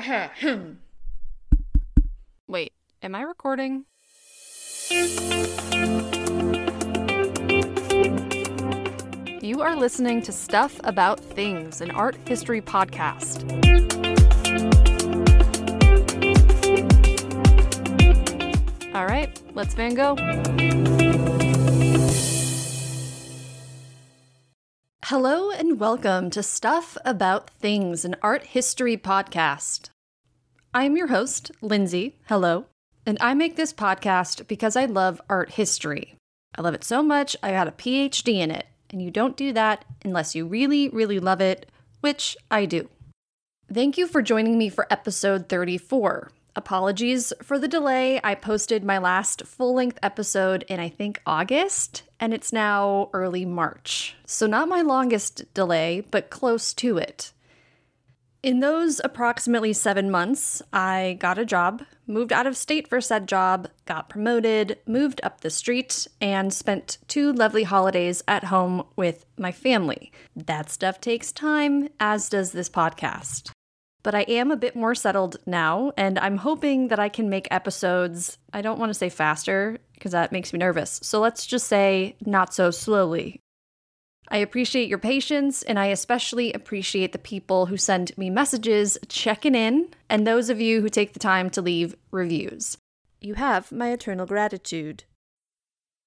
Wait, am I recording? You are listening to Stuff About Things, an art history podcast. All right, let's Van Gogh. Hello and welcome to Stuff About Things, an art history podcast. I'm your host, Lindsay. Hello. And I make this podcast because I love art history. I love it so much, I got a PhD in it. And you don't do that unless you really, really love it, which I do. Thank you for joining me for episode 34. Apologies for the delay. I posted my last full length episode in, I think, August, and it's now early March. So, not my longest delay, but close to it. In those approximately seven months, I got a job, moved out of state for said job, got promoted, moved up the street, and spent two lovely holidays at home with my family. That stuff takes time, as does this podcast. But I am a bit more settled now, and I'm hoping that I can make episodes, I don't want to say faster, because that makes me nervous. So let's just say not so slowly. I appreciate your patience, and I especially appreciate the people who send me messages checking in, and those of you who take the time to leave reviews. You have my eternal gratitude.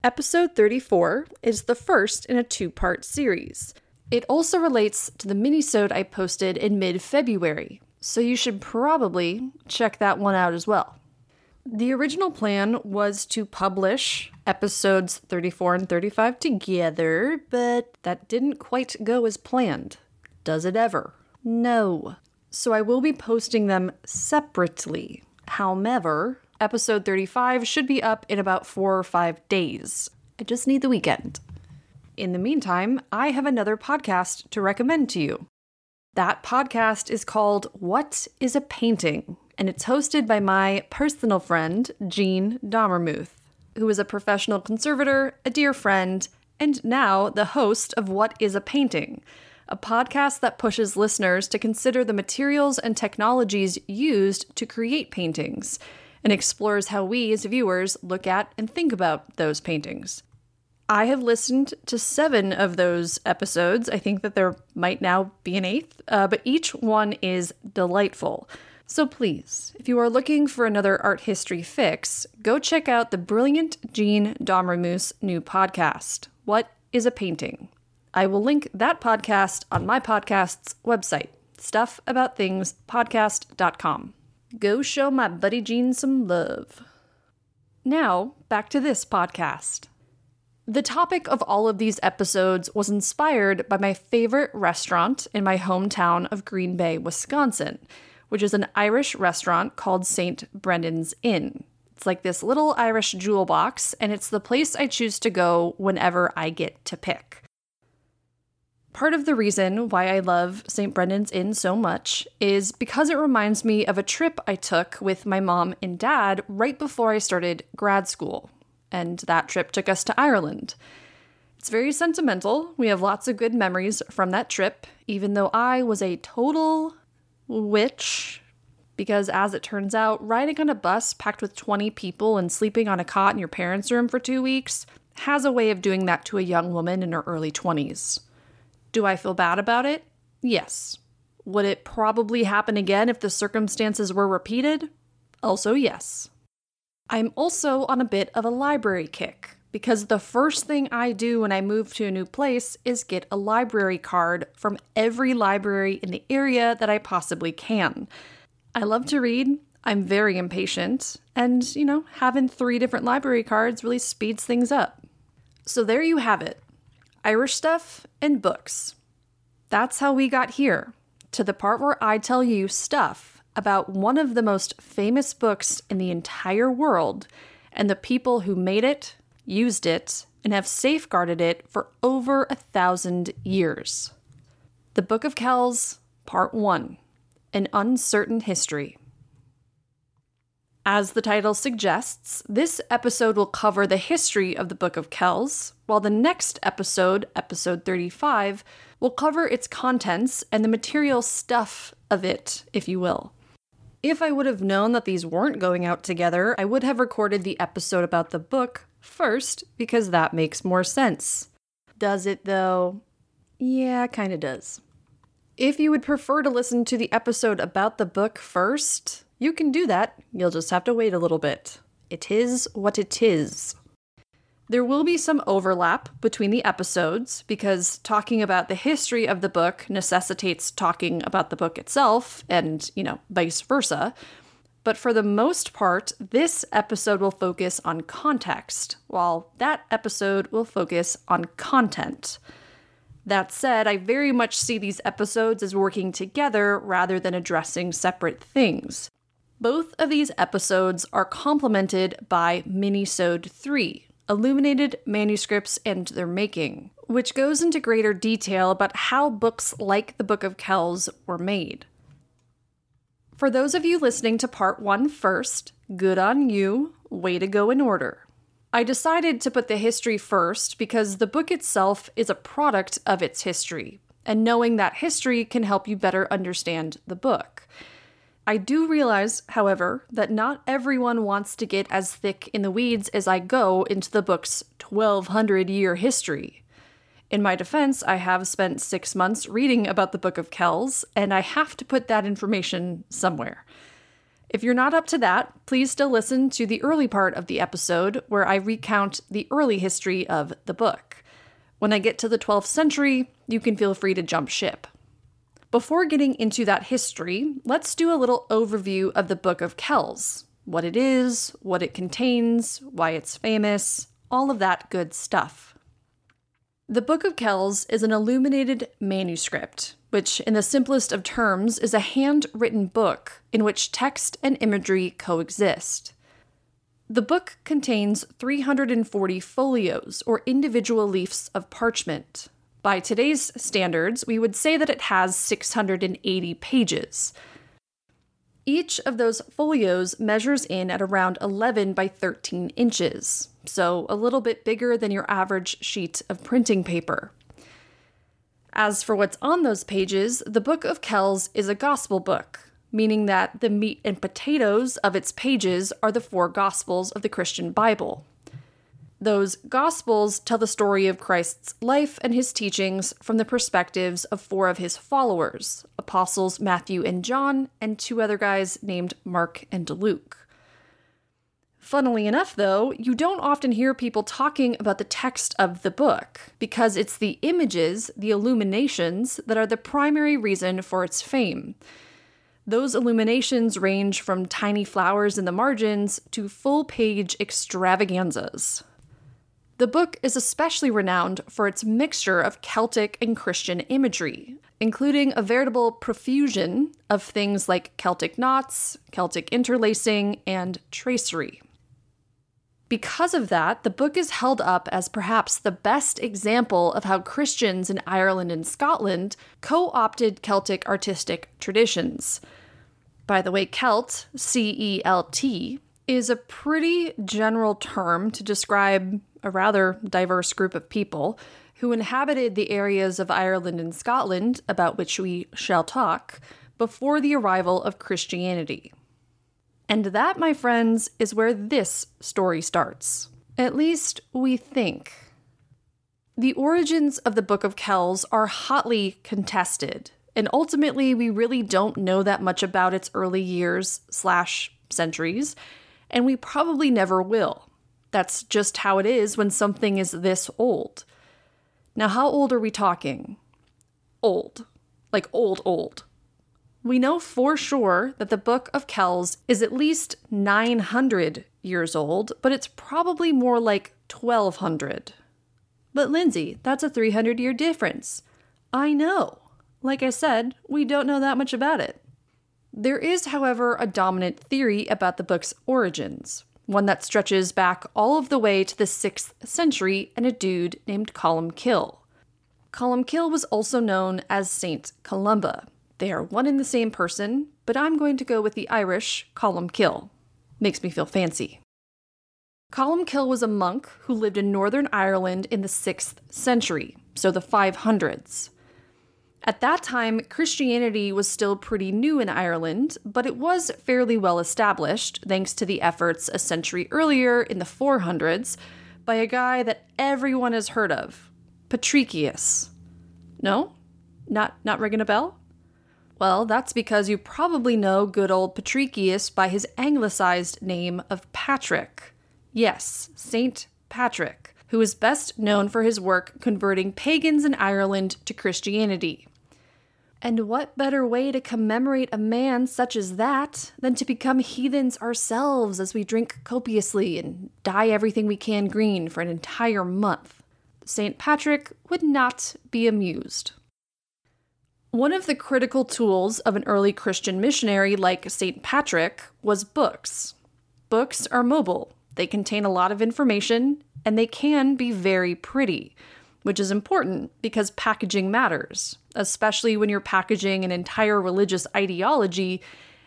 Episode 34 is the first in a two part series. It also relates to the minisode I posted in mid February, so you should probably check that one out as well. The original plan was to publish episodes 34 and 35 together, but that didn't quite go as planned. Does it ever? No. So I will be posting them separately. However, episode 35 should be up in about four or five days. I just need the weekend. In the meantime, I have another podcast to recommend to you. That podcast is called What is a Painting? and it's hosted by my personal friend, Jean Dommermuth, who is a professional conservator, a dear friend, and now the host of What is a Painting, a podcast that pushes listeners to consider the materials and technologies used to create paintings and explores how we as viewers look at and think about those paintings. I have listened to seven of those episodes. I think that there might now be an eighth, uh, but each one is delightful. So please, if you are looking for another art history fix, go check out the brilliant Jean Dommermuth's new podcast, What is a Painting? I will link that podcast on my podcast's website, stuffaboutthingspodcast.com. Go show my buddy Jean some love. Now, back to this podcast. The topic of all of these episodes was inspired by my favorite restaurant in my hometown of Green Bay, Wisconsin, which is an Irish restaurant called St. Brendan's Inn. It's like this little Irish jewel box, and it's the place I choose to go whenever I get to pick. Part of the reason why I love St. Brendan's Inn so much is because it reminds me of a trip I took with my mom and dad right before I started grad school and that trip took us to Ireland. It's very sentimental. We have lots of good memories from that trip, even though I was a total witch. Because as it turns out, riding on a bus packed with 20 people and sleeping on a cot in your parents' room for two weeks has a way of doing that to a young woman in her early 20s. Do I feel bad about it? Yes. Would it probably happen again if the circumstances were repeated? Also, yes. I'm also on a bit of a library kick because the first thing I do when I move to a new place is get a library card from every library in the area that I possibly can. I love to read, I'm very impatient, and, you know, having three different library cards really speeds things up. So there you have it Irish stuff and books. That's how we got here, to the part where I tell you stuff about one of the most famous books in the entire world and the people who made it, used it, and have safeguarded it for over a thousand years. The Book of Kells, Part 1 An Uncertain History. As the title suggests, this episode will cover the history of the Book of Kells, while the next episode, episode 35, will cover its contents and the material stuff of it, if you will. If I would have known that these weren't going out together, I would have recorded the episode about the book first because that makes more sense. Does it though? Yeah, kind of does. If you would prefer to listen to the episode about the book first, you can do that. You'll just have to wait a little bit. It is what it is. There will be some overlap between the episodes because talking about the history of the book necessitates talking about the book itself, and, you know, vice versa. But for the most part, this episode will focus on context, while that episode will focus on content. That said, I very much see these episodes as working together rather than addressing separate things. Both of these episodes are complemented by Minisode 3, illuminated manuscripts and their making, which goes into greater detail about how books like the Book of Kells were made. For those of you listening to part one first, good on you, way to go in order. I decided to put the history first because the book itself is a product of its history, and knowing that history can help you better understand the book. I do realize, however, that not everyone wants to get as thick in the weeds as I go into the book's 1200 year history. In my defense, I have spent six months reading about the Book of Kells, and I have to put that information somewhere. If you're not up to that, please still listen to the early part of the episode where I recount the early history of the book. When I get to the 12th century, you can feel free to jump ship. Before getting into that history, let's do a little overview of the Book of Kells what it is, what it contains, why it's famous, all of that good stuff. The Book of Kells is an illuminated manuscript, which, in the simplest of terms, is a handwritten book in which text and imagery coexist. The book contains 340 folios, or individual leaves of parchment, by today's standards, we would say that it has 680 pages. Each of those folios measures in at around 11 by 13 inches, so a little bit bigger than your average sheet of printing paper. As for what's on those pages, the Book of Kells is a gospel book, meaning that the meat and potatoes of its pages are the four gospels of the Christian Bible. Those Gospels tell the story of Christ's life and his teachings from the perspectives of four of his followers apostles Matthew and John, and two other guys named Mark and Luke. Funnily enough, though, you don't often hear people talking about the text of the book because it's the images, the illuminations, that are the primary reason for its fame. Those illuminations range from tiny flowers in the margins to full page extravaganzas. The book is especially renowned for its mixture of Celtic and Christian imagery, including a veritable profusion of things like Celtic knots, Celtic interlacing, and tracery. Because of that, the book is held up as perhaps the best example of how Christians in Ireland and Scotland co opted Celtic artistic traditions. By the way, Celt, C E L T, is a pretty general term to describe a rather diverse group of people who inhabited the areas of Ireland and Scotland about which we shall talk before the arrival of Christianity. And that, my friends, is where this story starts. At least we think. The origins of the Book of Kells are hotly contested, and ultimately we really don't know that much about its early years slash centuries, and we probably never will. That's just how it is when something is this old. Now, how old are we talking? Old. Like old, old. We know for sure that the Book of Kells is at least 900 years old, but it's probably more like 1200. But Lindsay, that's a 300 year difference. I know. Like I said, we don't know that much about it. There is, however, a dominant theory about the book's origins one that stretches back all of the way to the 6th century and a dude named Columbkill. Columbkill was also known as Saint Columba. They are one and the same person, but I'm going to go with the Irish Columbkill. Makes me feel fancy. Columbkill was a monk who lived in Northern Ireland in the 6th century, so the 500s. At that time, Christianity was still pretty new in Ireland, but it was fairly well established thanks to the efforts a century earlier in the 400s by a guy that everyone has heard of, Patricius. No? Not not ringing a bell? Well, that's because you probably know good old Patricius by his anglicized name of Patrick. Yes, Saint Patrick, who is best known for his work converting pagans in Ireland to Christianity. And what better way to commemorate a man such as that than to become heathens ourselves as we drink copiously and dye everything we can green for an entire month? St. Patrick would not be amused. One of the critical tools of an early Christian missionary like St. Patrick was books. Books are mobile, they contain a lot of information, and they can be very pretty which is important because packaging matters, especially when you're packaging an entire religious ideology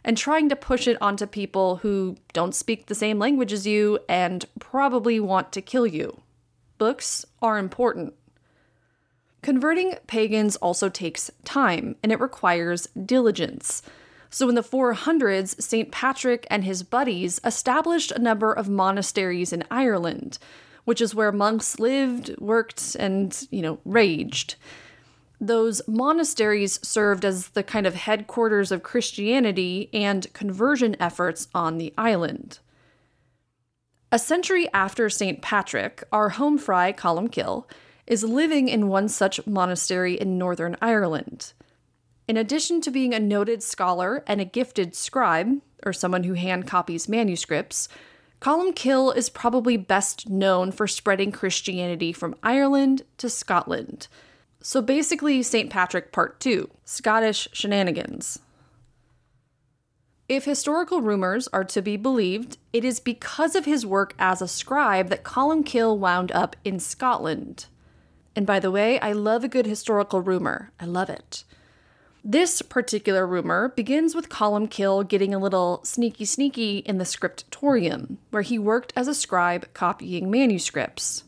and trying to push it onto people who don't speak the same language as you and probably want to kill you. Books are important. Converting pagans also takes time and it requires diligence. So, in the 400s, St. Patrick and his buddies established a number of monasteries in Ireland, which is where monks lived, worked, and, you know, raged. Those monasteries served as the kind of headquarters of Christianity and conversion efforts on the island. A century after St. Patrick, our home fry, Columcille, is living in one such monastery in Northern Ireland. In addition to being a noted scholar and a gifted scribe, or someone who hand copies manuscripts, Columcille is probably best known for spreading Christianity from Ireland to Scotland. So basically, St. Patrick Part 2 Scottish Shenanigans. If historical rumors are to be believed, it is because of his work as a scribe that Columcille wound up in Scotland. And by the way, I love a good historical rumor. I love it. This particular rumor begins with Columcille getting a little sneaky sneaky in the scriptorium, where he worked as a scribe copying manuscripts.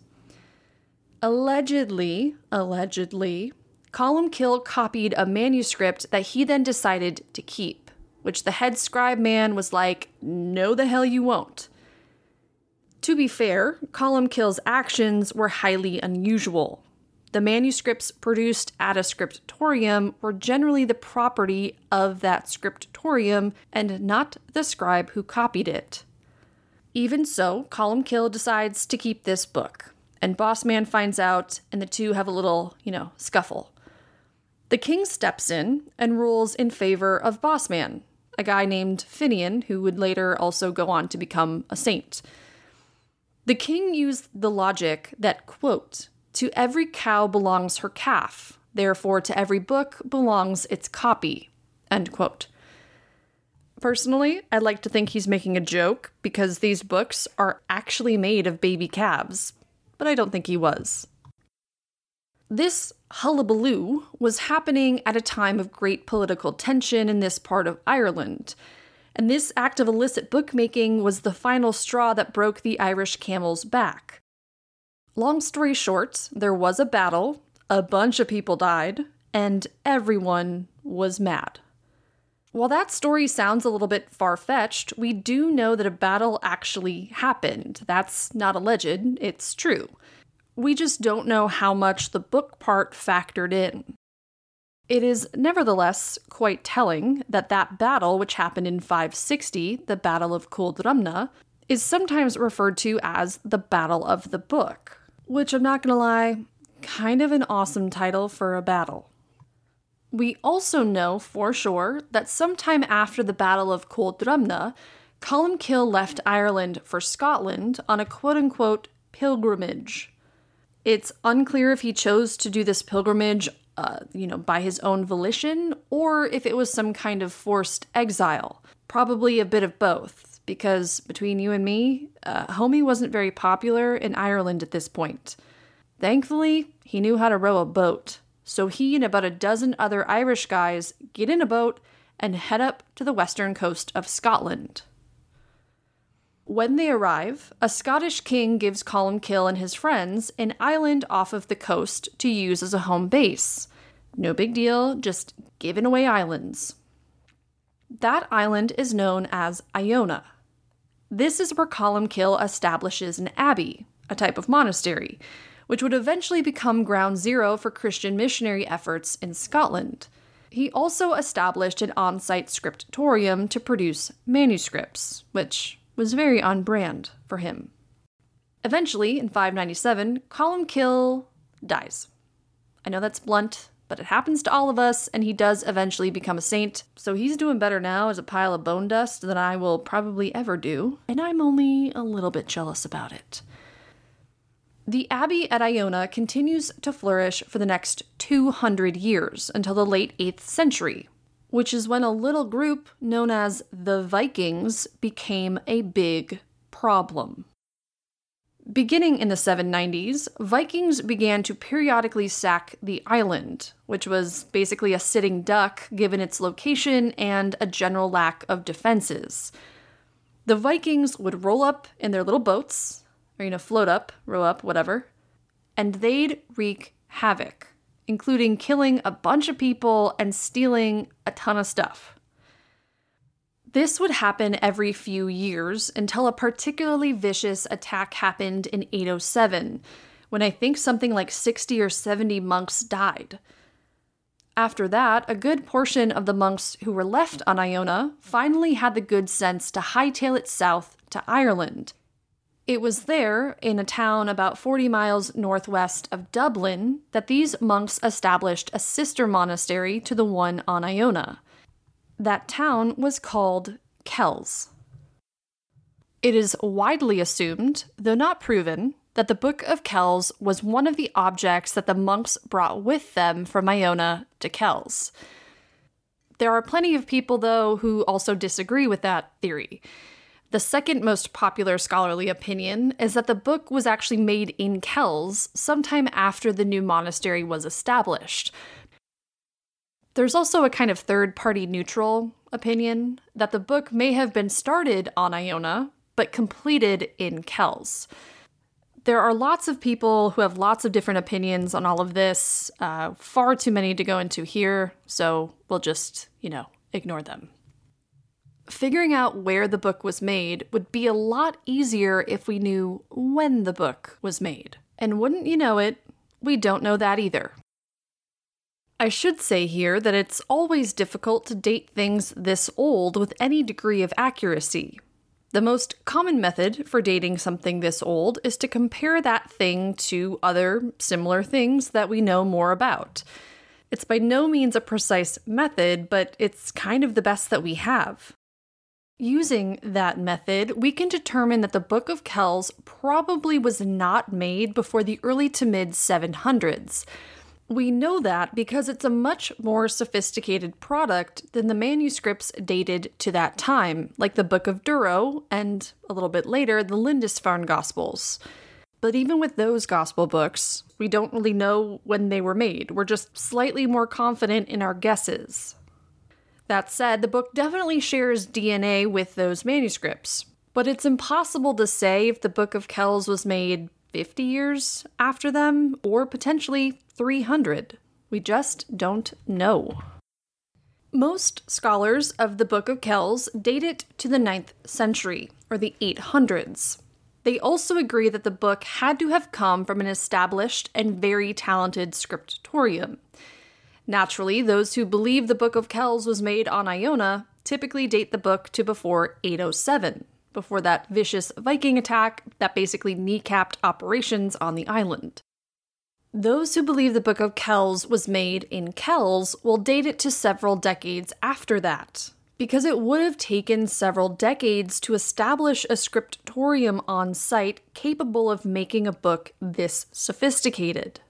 Allegedly, allegedly, Columcille copied a manuscript that he then decided to keep, which the head scribe man was like, No, the hell you won't. To be fair, Columcille's actions were highly unusual. The manuscripts produced at a scriptorium were generally the property of that scriptorium and not the scribe who copied it. Even so, Columcille decides to keep this book, and Bossman finds out, and the two have a little, you know, scuffle. The king steps in and rules in favor of Bossman, a guy named Finian, who would later also go on to become a saint. The king used the logic that, quote, to every cow belongs her calf, therefore to every book belongs its copy. End quote. Personally, I'd like to think he's making a joke because these books are actually made of baby calves, but I don't think he was. This hullabaloo was happening at a time of great political tension in this part of Ireland, and this act of illicit bookmaking was the final straw that broke the Irish camel's back. Long story short, there was a battle, a bunch of people died, and everyone was mad. While that story sounds a little bit far fetched, we do know that a battle actually happened. That's not alleged, it's true. We just don't know how much the book part factored in. It is nevertheless quite telling that that battle, which happened in 560, the Battle of Culdrumna, is sometimes referred to as the Battle of the Book which I'm not gonna lie, kind of an awesome title for a battle. We also know for sure that sometime after the Battle of Culdrumna, Columcille left Ireland for Scotland on a quote unquote pilgrimage. It's unclear if he chose to do this pilgrimage, uh, you know, by his own volition or if it was some kind of forced exile. Probably a bit of both because between you and me, uh, Homie wasn't very popular in Ireland at this point. Thankfully, he knew how to row a boat, so he and about a dozen other Irish guys get in a boat and head up to the western coast of Scotland. When they arrive, a Scottish king gives Columcille and his friends an island off of the coast to use as a home base. No big deal, just giving away islands. That island is known as Iona. This is where Columbkill establishes an abbey, a type of monastery, which would eventually become ground zero for Christian missionary efforts in Scotland. He also established an on site scriptorium to produce manuscripts, which was very on brand for him. Eventually, in 597, Columbkill dies. I know that's blunt, but it happens to all of us, and he does eventually become a saint. So he's doing better now as a pile of bone dust than I will probably ever do, and I'm only a little bit jealous about it. The abbey at Iona continues to flourish for the next 200 years until the late 8th century, which is when a little group known as the Vikings became a big problem. Beginning in the 790s, Vikings began to periodically sack the island, which was basically a sitting duck given its location and a general lack of defenses. The Vikings would roll up in their little boats, or, you know, float up, row up, whatever, and they'd wreak havoc, including killing a bunch of people and stealing a ton of stuff. This would happen every few years until a particularly vicious attack happened in 807, when I think something like 60 or 70 monks died. After that, a good portion of the monks who were left on Iona finally had the good sense to hightail it south to Ireland. It was there, in a town about 40 miles northwest of Dublin, that these monks established a sister monastery to the one on Iona that town was called Kells. It is widely assumed, though not proven, that the Book of Kells was one of the objects that the monks brought with them from Iona to Kells. There are plenty of people, though, who also disagree with that theory. The second most popular scholarly opinion is that the book was actually made in Kells sometime after the new monastery was established, there's also a kind of third party neutral opinion that the book may have been started on Iona, but completed in Kells. There are lots of people who have lots of different opinions on all of this, uh, far too many to go into here, so we'll just, you know, ignore them. Figuring out where the book was made would be a lot easier if we knew when the book was made. And wouldn't you know it, we don't know that either. I should say here that it's always difficult to date things this old with any degree of accuracy. The most common method for dating something this old is to compare that thing to other similar things that we know more about. It's by no means a precise method, but it's kind of the best that we have. Using that method, we can determine that the Book of Kells probably was not made before the early to mid 700s. We know that because it's a much more sophisticated product than the manuscripts dated to that time, like the Book of Durrow and, a little bit later, the Lindisfarne Gospels. But even with those gospel books, we don't really know when they were made. We're just slightly more confident in our guesses. That said, the book definitely shares DNA with those manuscripts, but it's impossible to say if the Book of Kells was made 50 years after them or potentially 300. We just don't know. Most scholars of the Book of Kells date it to the 9th century, or the 800s. They also agree that the book had to have come from an established and very talented scriptorium. Naturally, those who believe the Book of Kells was made on Iona typically date the book to before 807, before that vicious Viking attack that basically kneecapped operations on the island. Those who believe the Book of Kells was made in Kells will date it to several decades after that, because it would have taken several decades to establish a scriptorium on site capable of making a book this sophisticated.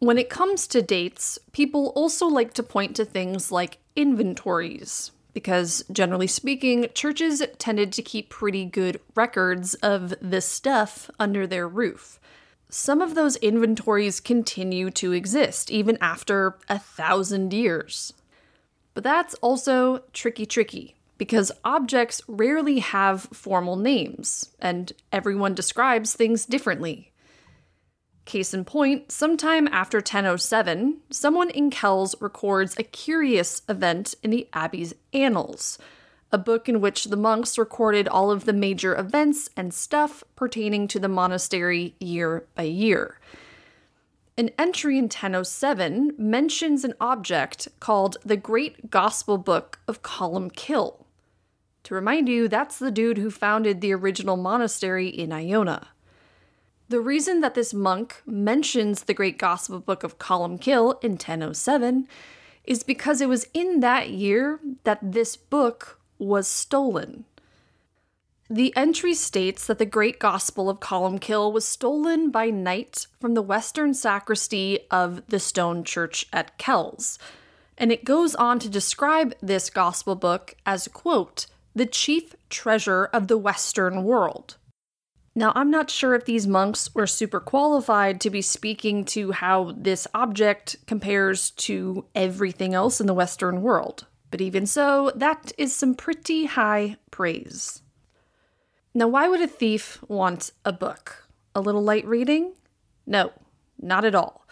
When it comes to dates, people also like to point to things like inventories, because generally speaking, churches tended to keep pretty good records of this stuff under their roof some of those inventories continue to exist even after a thousand years. But that's also tricky, tricky, because objects rarely have formal names, and everyone describes things differently. Case in point, sometime after 1007, someone in Kells records a curious event in the Abbey's Annals, a book in which the monks recorded all of the major events and stuff pertaining to the monastery year by year. An entry in 1007 mentions an object called the Great Gospel Book of Columkill. To remind you, that's the dude who founded the original monastery in Iona. The reason that this monk mentions the Great Gospel Book of Columkill in 1007 is because it was in that year that this book was stolen. The entry states that the Great Gospel of Columkill was stolen by night from the western sacristy of the stone church at Kells. And it goes on to describe this gospel book as, quote, the chief treasure of the Western world. Now, I'm not sure if these monks were super qualified to be speaking to how this object compares to everything else in the Western world, but even so, that is some pretty high praise. Now, why would a thief want a book? A little light reading? No, not at all.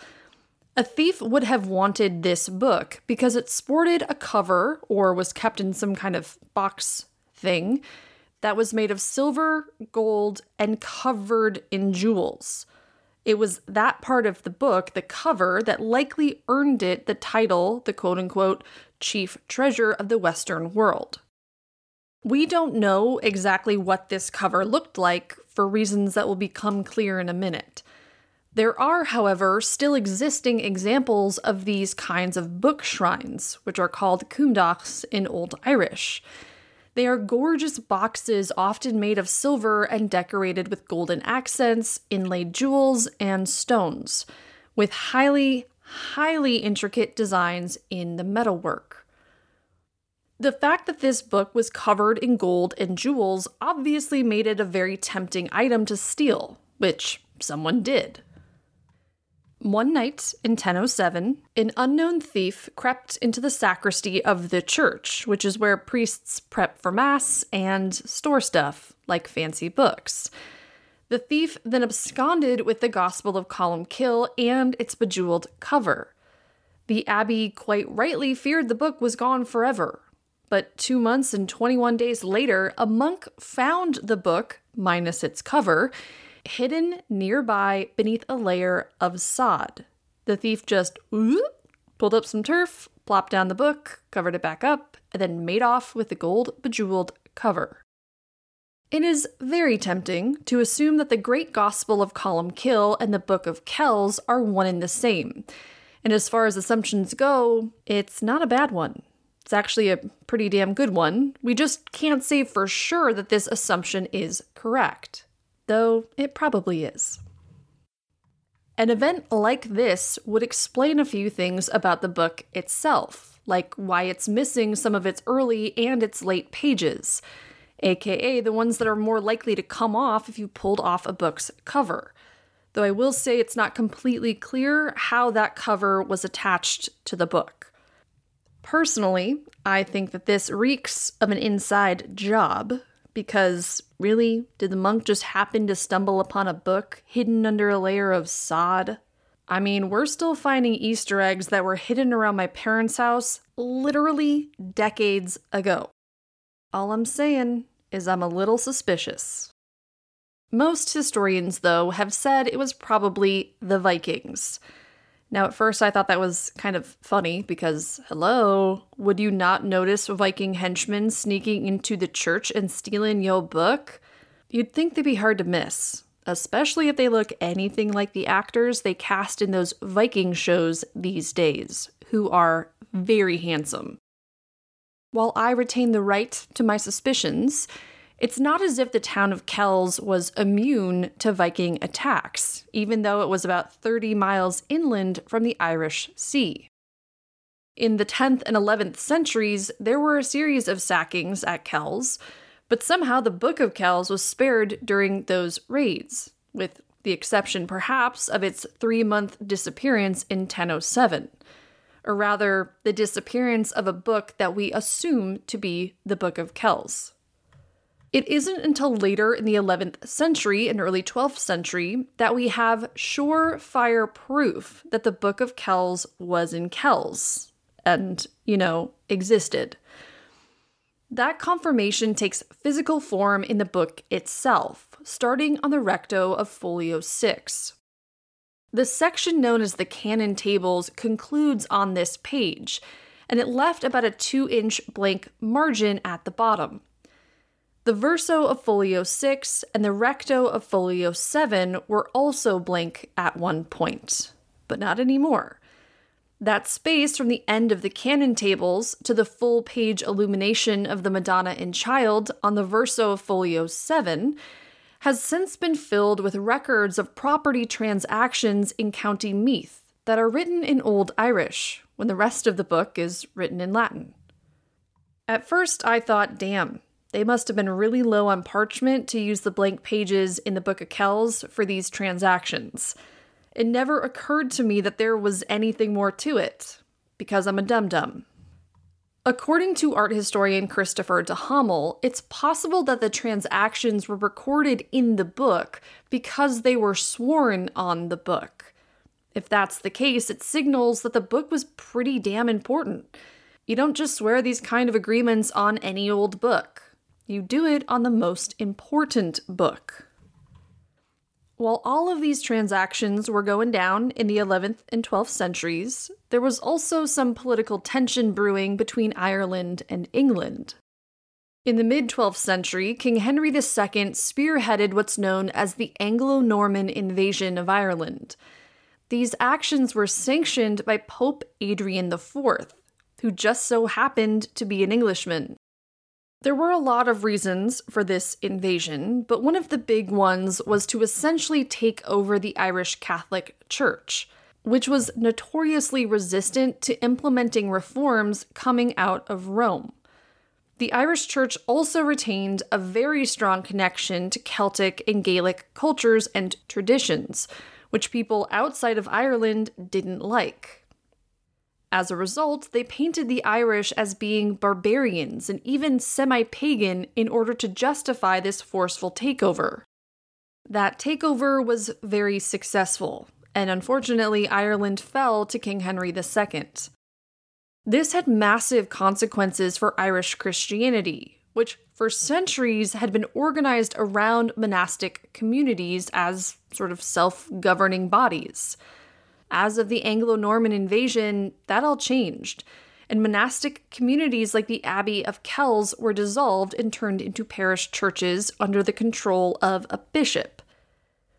A thief would have wanted this book because it sported a cover or was kept in some kind of box thing that was made of silver, gold, and covered in jewels. It was that part of the book, the cover, that likely earned it the title, the quote unquote, chief treasure of the Western world. We don't know exactly what this cover looked like for reasons that will become clear in a minute. There are, however, still existing examples of these kinds of book shrines, which are called cumhdachs in Old Irish. They are gorgeous boxes, often made of silver and decorated with golden accents, inlaid jewels, and stones, with highly, highly intricate designs in the metalwork. The fact that this book was covered in gold and jewels obviously made it a very tempting item to steal, which someone did. One night in 1007, an unknown thief crept into the sacristy of the church, which is where priests prep for Mass and store stuff, like fancy books. The thief then absconded with the Gospel of Columkill and its bejeweled cover. The abbey quite rightly feared the book was gone forever. But two months and 21 days later, a monk found the book, minus its cover, hidden nearby beneath a layer of sod. The thief just pulled up some turf, plopped down the book, covered it back up, and then made off with the gold bejeweled cover. It is very tempting to assume that the Great Gospel of Columkill and the Book of Kells are one and the same. And as far as assumptions go, it's not a bad one. It's actually a pretty damn good one. We just can't say for sure that this assumption is correct though it probably is. An event like this would explain a few things about the book itself, like why it's missing some of its early and its late pages, aka the ones that are more likely to come off if you pulled off a book's cover. Though I will say it's not completely clear how that cover was attached to the book. Personally, I think that this reeks of an inside job because really, did the monk just happen to stumble upon a book hidden under a layer of sod? I mean, we're still finding Easter eggs that were hidden around my parents' house literally decades ago. All I'm saying is I'm a little suspicious. Most historians, though, have said it was probably the Vikings. Now, at first, I thought that was kind of funny because, hello, would you not notice Viking henchmen sneaking into the church and stealing your book? You'd think they'd be hard to miss, especially if they look anything like the actors they cast in those Viking shows these days, who are very handsome. While I retain the right to my suspicions, it's not as if the town of Kells was immune to Viking attacks, even though it was about 30 miles inland from the Irish Sea. In the 10th and 11th centuries, there were a series of sackings at Kells, but somehow the Book of Kells was spared during those raids, with the exception perhaps of its three month disappearance in 1007, or rather, the disappearance of a book that we assume to be the Book of Kells. It isn't until later in the 11th century and early 12th century that we have surefire proof that the Book of Kells was in Kells and, you know, existed. That confirmation takes physical form in the book itself, starting on the recto of folio 6. The section known as the Canon Tables concludes on this page, and it left about a 2 inch blank margin at the bottom. The verso of folio 6 and the recto of folio 7 were also blank at one point, but not anymore. That space from the end of the canon tables to the full page illumination of the Madonna and Child on the verso of folio 7 has since been filled with records of property transactions in County Meath that are written in Old Irish, when the rest of the book is written in Latin. At first, I thought, damn, they must have been really low on parchment to use the blank pages in the Book of Kells for these transactions. It never occurred to me that there was anything more to it, because I'm a dum dum. According to art historian Christopher de Hamel, it's possible that the transactions were recorded in the book because they were sworn on the book. If that's the case, it signals that the book was pretty damn important. You don't just swear these kind of agreements on any old book. You do it on the most important book. While all of these transactions were going down in the 11th and 12th centuries, there was also some political tension brewing between Ireland and England. In the mid 12th century, King Henry II spearheaded what's known as the Anglo Norman invasion of Ireland. These actions were sanctioned by Pope Adrian IV, who just so happened to be an Englishman. There were a lot of reasons for this invasion, but one of the big ones was to essentially take over the Irish Catholic Church, which was notoriously resistant to implementing reforms coming out of Rome. The Irish Church also retained a very strong connection to Celtic and Gaelic cultures and traditions, which people outside of Ireland didn't like. As a result, they painted the Irish as being barbarians and even semi pagan in order to justify this forceful takeover. That takeover was very successful, and unfortunately, Ireland fell to King Henry II. This had massive consequences for Irish Christianity, which for centuries had been organized around monastic communities as sort of self governing bodies. As of the Anglo Norman invasion, that all changed, and monastic communities like the Abbey of Kells were dissolved and turned into parish churches under the control of a bishop.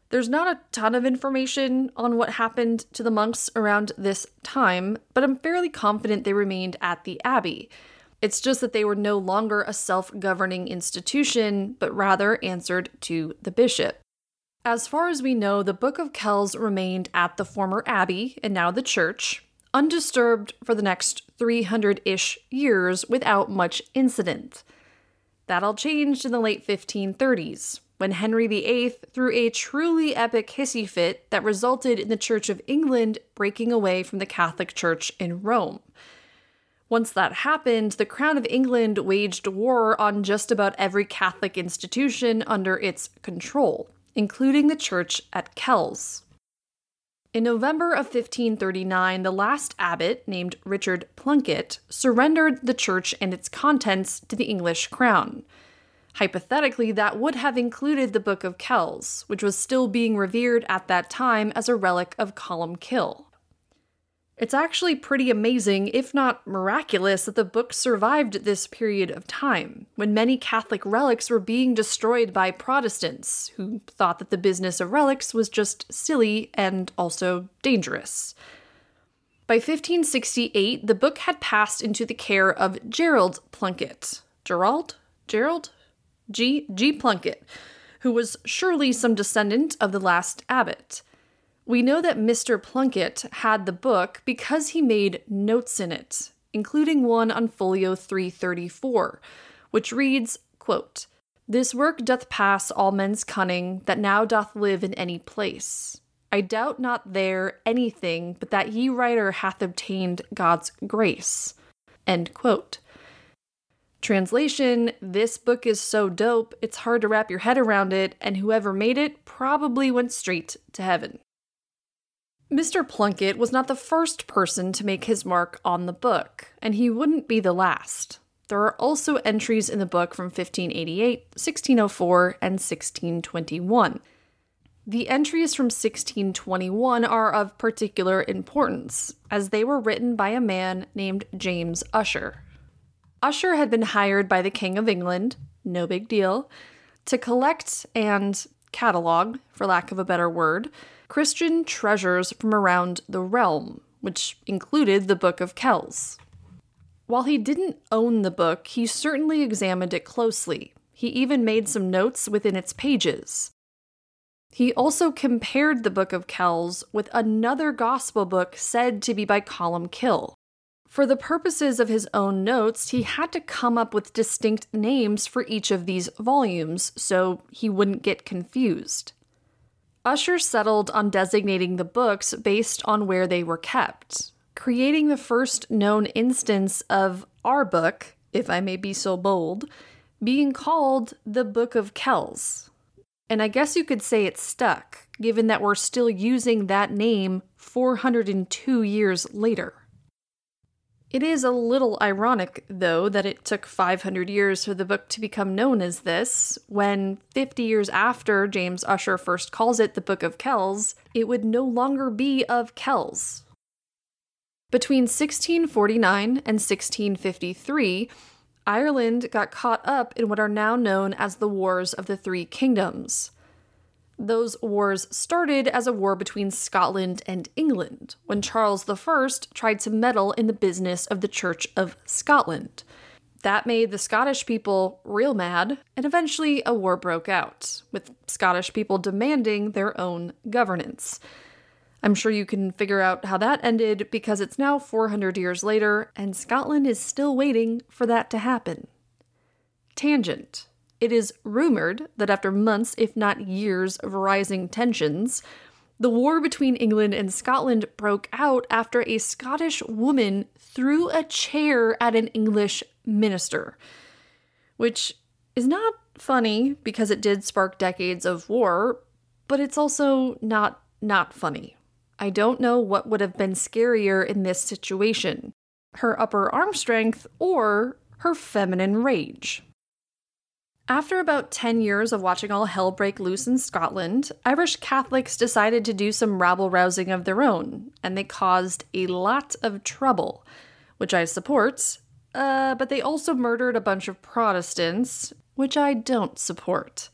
There's not a ton of information on what happened to the monks around this time, but I'm fairly confident they remained at the abbey. It's just that they were no longer a self governing institution, but rather answered to the bishop. As far as we know, the Book of Kells remained at the former abbey and now the church, undisturbed for the next 300 ish years without much incident. That all changed in the late 1530s, when Henry VIII threw a truly epic hissy fit that resulted in the Church of England breaking away from the Catholic Church in Rome. Once that happened, the Crown of England waged war on just about every Catholic institution under its control including the church at Kells. In November of 1539, the last abbot, named Richard Plunkett, surrendered the church and its contents to the English crown. Hypothetically, that would have included the Book of Kells, which was still being revered at that time as a relic of Columkill. It's actually pretty amazing, if not miraculous, that the book survived this period of time, when many Catholic relics were being destroyed by Protestants, who thought that the business of relics was just silly and also dangerous. By 1568, the book had passed into the care of Gerald Plunkett. Gerald? Gerald? G. G. Plunkett, who was surely some descendant of the last abbot. We know that Mr. Plunkett had the book because he made notes in it, including one on folio 334, which reads, quote, This work doth pass all men's cunning that now doth live in any place. I doubt not there anything but that ye writer hath obtained God's grace. End quote. Translation This book is so dope, it's hard to wrap your head around it, and whoever made it probably went straight to heaven. Mr. Plunkett was not the first person to make his mark on the book, and he wouldn't be the last. There are also entries in the book from 1588, 1604, and 1621. The entries from 1621 are of particular importance, as they were written by a man named James Ussher. Ussher had been hired by the King of England, no big deal, to collect and catalog, for lack of a better word, Christian treasures from around the realm, which included the Book of Kells. While he didn't own the book, he certainly examined it closely. He even made some notes within its pages. He also compared the Book of Kells with another gospel book said to be by Columbkill. For the purposes of his own notes, he had to come up with distinct names for each of these volumes so he wouldn't get confused. Ussher settled on designating the books based on where they were kept creating the first known instance of our book, if I may be so bold, being called the Book of Kells. And I guess you could say it stuck, given that we're still using that name 402 years later. It is a little ironic, though, that it took 500 years for the book to become known as this, when 50 years after James Ussher first calls it the Book of Kells, it would no longer be of Kells. Between 1649 and 1653, Ireland got caught up in what are now known as the Wars of the Three Kingdoms. Those wars started as a war between Scotland and England, when Charles I tried to meddle in the business of the Church of Scotland. That made the Scottish people real mad, and eventually a war broke out, with Scottish people demanding their own governance. I'm sure you can figure out how that ended because it's now 400 years later and Scotland is still waiting for that to happen. Tangent. It is rumored that after months, if not years, of rising tensions, the war between England and Scotland broke out after a Scottish woman threw a chair at an English minister. Which is not funny because it did spark decades of war, but it's also not not funny. I don't know what would have been scarier in this situation her upper arm strength or her feminine rage. After about 10 years of watching all hell break loose in Scotland, Irish Catholics decided to do some rabble rousing of their own, and they caused a lot of trouble, which I support, uh, but they also murdered a bunch of Protestants, which I don't support.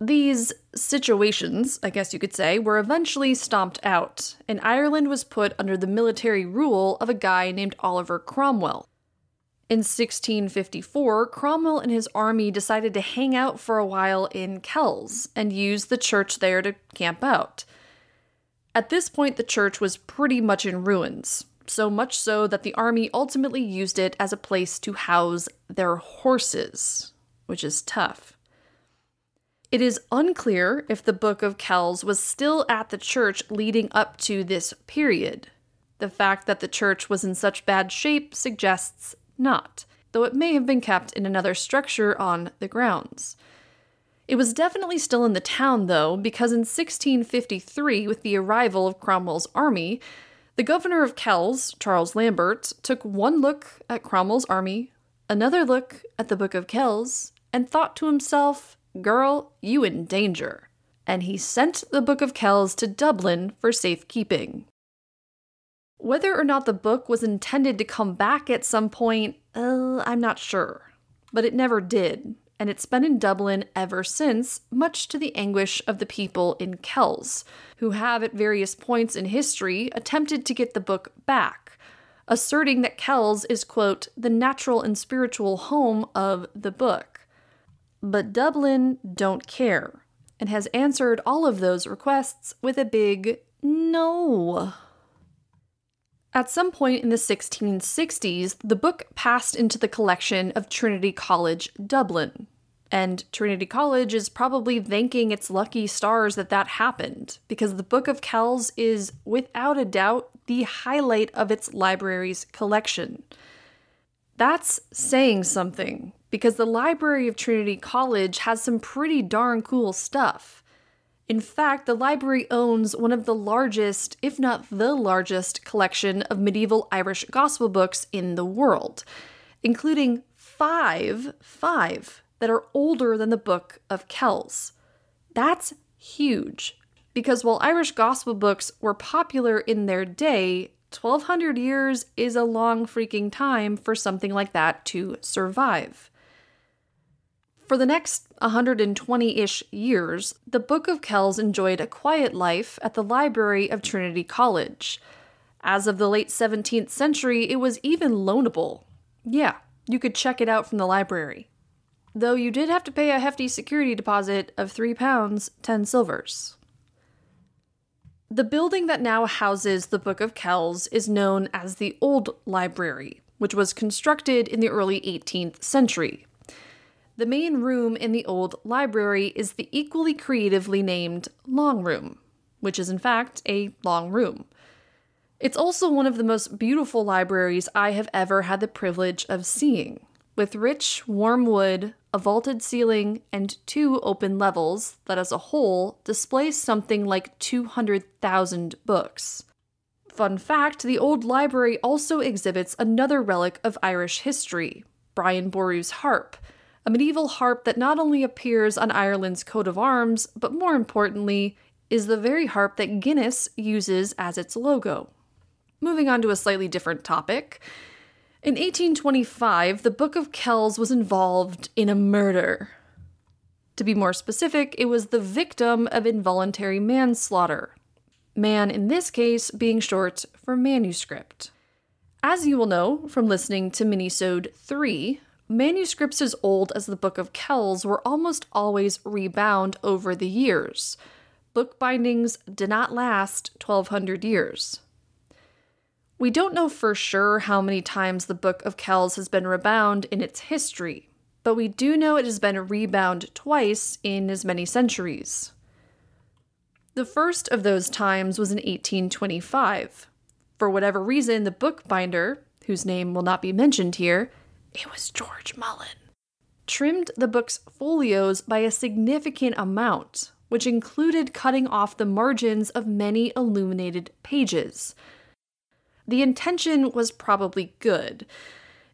These situations, I guess you could say, were eventually stomped out, and Ireland was put under the military rule of a guy named Oliver Cromwell. In 1654, Cromwell and his army decided to hang out for a while in Kells and use the church there to camp out. At this point, the church was pretty much in ruins, so much so that the army ultimately used it as a place to house their horses, which is tough. It is unclear if the Book of Kells was still at the church leading up to this period. The fact that the church was in such bad shape suggests not, though it may have been kept in another structure on the grounds. It was definitely still in the town, though, because in 1653, with the arrival of Cromwell's army, the governor of Kells, Charles Lambert, took one look at Cromwell's army, another look at the Book of Kells, and thought to himself, Girl, you in danger. And he sent the Book of Kells to Dublin for safekeeping. Whether or not the book was intended to come back at some point, uh, I'm not sure. But it never did, and it's been in Dublin ever since, much to the anguish of the people in Kells, who have at various points in history attempted to get the book back, asserting that Kells is, quote, the natural and spiritual home of the book. But Dublin don't care and has answered all of those requests with a big no. At some point in the 1660s, the book passed into the collection of Trinity College Dublin. And Trinity College is probably thanking its lucky stars that that happened, because the Book of Kells is, without a doubt, the highlight of its library's collection. That's saying something, because the Library of Trinity College has some pretty darn cool stuff. In fact, the library owns one of the largest, if not the largest, collection of medieval Irish gospel books in the world, including five, five that are older than the Book of Kells. That's huge, because while Irish gospel books were popular in their day, 1200 years is a long freaking time for something like that to survive. For the next 120 ish years, the Book of Kells enjoyed a quiet life at the library of Trinity College. As of the late 17th century, it was even loanable. Yeah, you could check it out from the library. Though you did have to pay a hefty security deposit of £3, 10 silvers. The building that now houses the Book of Kells is known as the Old Library, which was constructed in the early 18th century. The main room in the Old Library is the equally creatively named Long Room, which is in fact a long room. It's also one of the most beautiful libraries I have ever had the privilege of seeing, with rich, warm wood, a vaulted ceiling, and two open levels that, as a whole, display something like 200,000 books. Fun fact the old library also exhibits another relic of Irish history, Brian Boru's harp, a medieval harp that not only appears on Ireland's coat of arms, but more importantly, is the very harp that Guinness uses as its logo. Moving on to a slightly different topic. In 1825, the Book of Kells was involved in a murder. To be more specific, it was the victim of involuntary manslaughter. Man, in this case, being short for manuscript. As you will know from listening to Minisode 3, manuscripts as old as the Book of Kells were almost always rebound over the years. Book bindings did not last 1200 years. We don't know for sure how many times the Book of Kells has been rebound in its history, but we do know it has been rebound twice in as many centuries. The first of those times was in 1825. For whatever reason, the bookbinder, whose name will not be mentioned here, it was George Mullen, trimmed the book's folios by a significant amount, which included cutting off the margins of many illuminated pages the intention was probably good,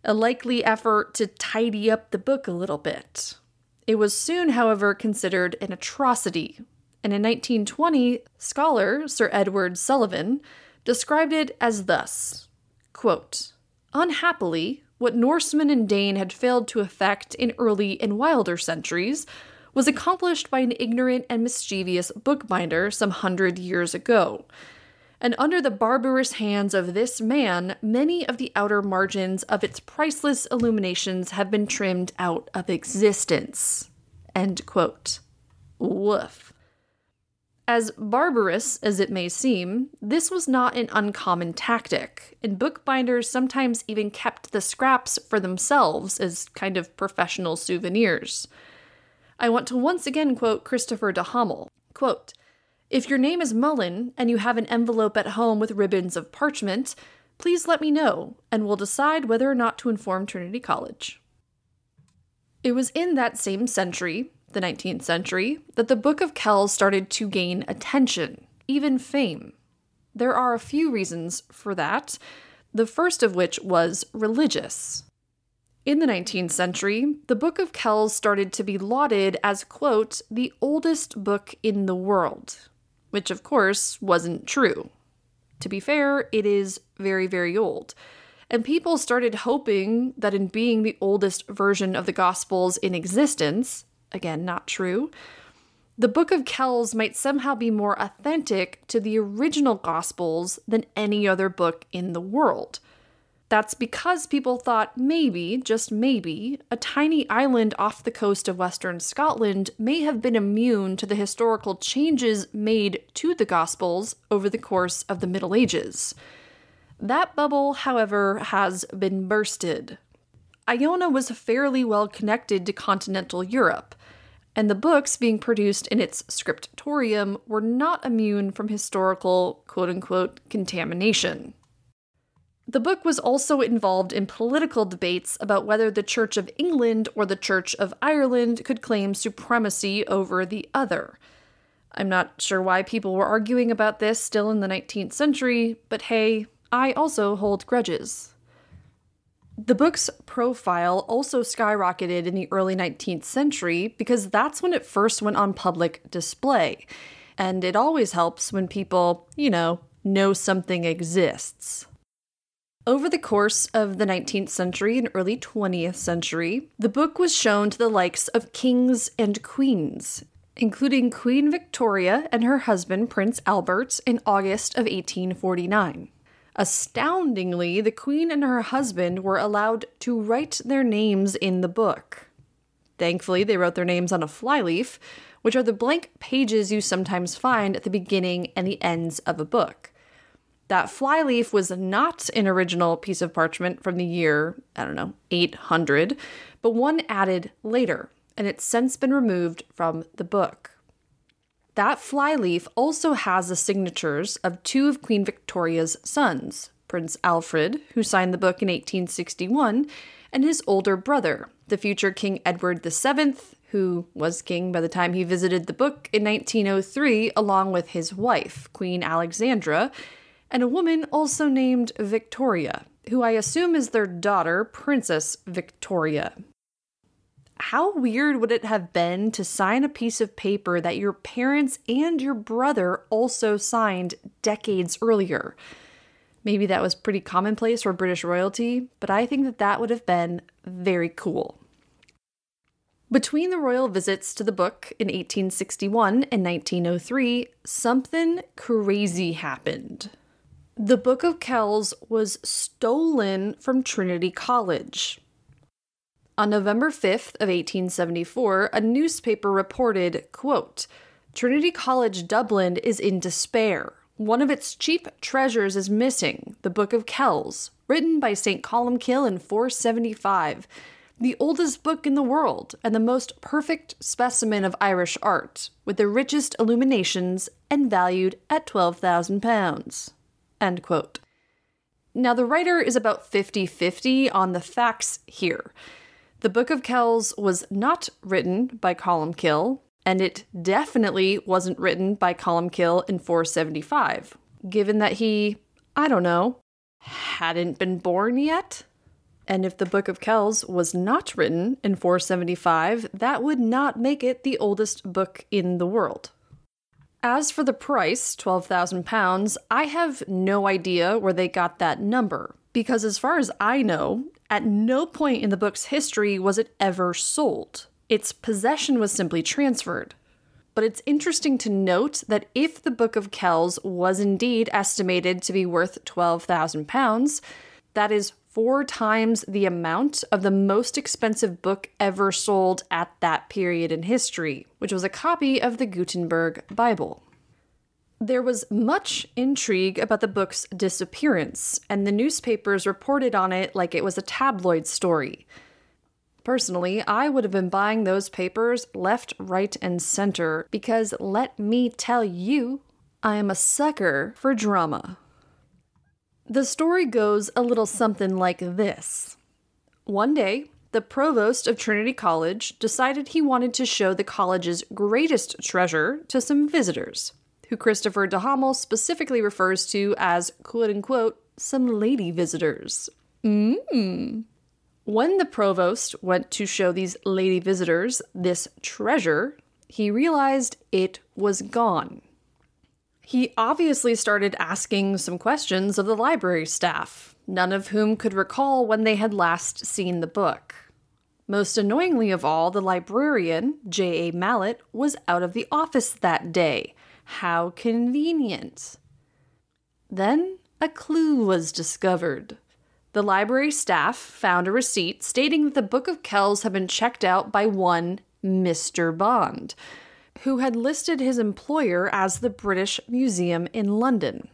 a likely effort to tidy up the book a little bit. It was soon, however, considered an atrocity, and in 1920, scholar Sir Edward Sullivan described it as thus quote, Unhappily, what Norseman and Dane had failed to effect in early and wilder centuries was accomplished by an ignorant and mischievous bookbinder some hundred years ago and under the barbarous hands of this man, many of the outer margins of its priceless illuminations have been trimmed out of existence. End quote. Woof. As barbarous as it may seem, this was not an uncommon tactic, and bookbinders sometimes even kept the scraps for themselves as kind of professional souvenirs. I want to once again quote Christopher de Hamel. Quote, if your name is Mullen and you have an envelope at home with ribbons of parchment, please let me know, and we'll decide whether or not to inform Trinity College. It was in that same century, the 19th century, that the Book of Kells started to gain attention, even fame. There are a few reasons for that, the first of which was religious. In the 19th century, the Book of Kells started to be lauded as, quote, the oldest book in the world, which of course wasn't true. To be fair, it is very, very old. And people started hoping that in being the oldest version of the Gospels in existence, again, not true, the Book of Kells might somehow be more authentic to the original Gospels than any other book in the world. That's because people thought maybe, just maybe, a tiny island off the coast of Western Scotland may have been immune to the historical changes made to the Gospels over the course of the Middle Ages. That bubble, however, has been bursted. Iona was fairly well connected to continental Europe, and the books being produced in its scriptorium were not immune from historical quote unquote contamination. The book was also involved in political debates about whether the Church of England or the Church of Ireland could claim supremacy over the other. I'm not sure why people were arguing about this still in the 19th century, but hey, I also hold grudges. The book's profile also skyrocketed in the early 19th century because that's when it first went on public display. And it always helps when people, you know, know something exists. Over the course of the 19th century and early 20th century, the book was shown to the likes of kings and queens, including Queen Victoria and her husband Prince Albert in August of 1849. Astoundingly, the Queen and her husband were allowed to write their names in the book. Thankfully, they wrote their names on a flyleaf, which are the blank pages you sometimes find at the beginning and the ends of a book. That flyleaf was not an original piece of parchment from the year, I don't know, 800, but one added later, and it's since been removed from the book. That flyleaf also has the signatures of two of Queen Victoria's sons, Prince Alfred, who signed the book in 1861, and his older brother, the future King Edward VII, who was king by the time he visited the book in 1903, along with his wife, Queen Alexandra, and a woman also named Victoria, who I assume is their daughter, Princess Victoria. How weird would it have been to sign a piece of paper that your parents and your brother also signed decades earlier? Maybe that was pretty commonplace for British royalty, but I think that that would have been very cool. Between the royal visits to the book in 1861 and 1903, something crazy happened. The Book of Kells was stolen from Trinity College. On November 5th of 1874, a newspaper reported, quote, Trinity College Dublin is in despair. One of its chief treasures is missing, the Book of Kells, written by St. Columkill in 475, the oldest book in the world and the most perfect specimen of Irish art, with the richest illuminations and valued at 12,000 pounds. End quote. Now, the writer is about 50 50 on the facts here. The Book of Kells was not written by Columkill, and it definitely wasn't written by Columkill in 475, given that he, I don't know, hadn't been born yet. And if the Book of Kells was not written in 475, that would not make it the oldest book in the world. As for the price, £12,000, I have no idea where they got that number, because as far as I know, at no point in the book's history was it ever sold. Its possession was simply transferred. But it's interesting to note that if the Book of Kells was indeed estimated to be worth £12,000, that is four times the amount of the most expensive book ever sold at that period in history, which was a copy of the Gutenberg Bible. There was much intrigue about the book's disappearance, and the newspapers reported on it like it was a tabloid story. Personally, I would have been buying those papers left, right, and center because let me tell you, I am a sucker for drama. The story goes a little something like this One day, the provost of Trinity College decided he wanted to show the college's greatest treasure to some visitors, who Christopher de Hamel specifically refers to as quote unquote some lady visitors. Mmm. When the provost went to show these lady visitors this treasure, he realized it was gone. He obviously started asking some questions of the library staff, none of whom could recall when they had last seen the book. Most annoyingly of all, the librarian, J.A. Malet, was out of the office that day. How convenient. Then a clue was discovered. The library staff found a receipt stating that the Book of Kells had been checked out by one Mr. Bond who had listed his employer as the British Museum in London.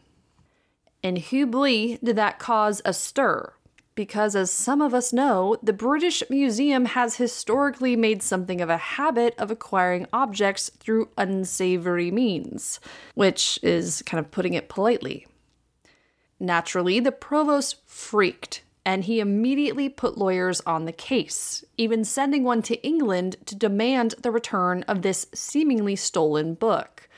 In Hubli did that cause a stir, because as some of us know, the British Museum has historically made something of a habit of acquiring objects through unsavory means, which is kind of putting it politely. Naturally, the provost freaked and he immediately put lawyers on the case, even sending one to England to demand the return of this seemingly stolen book.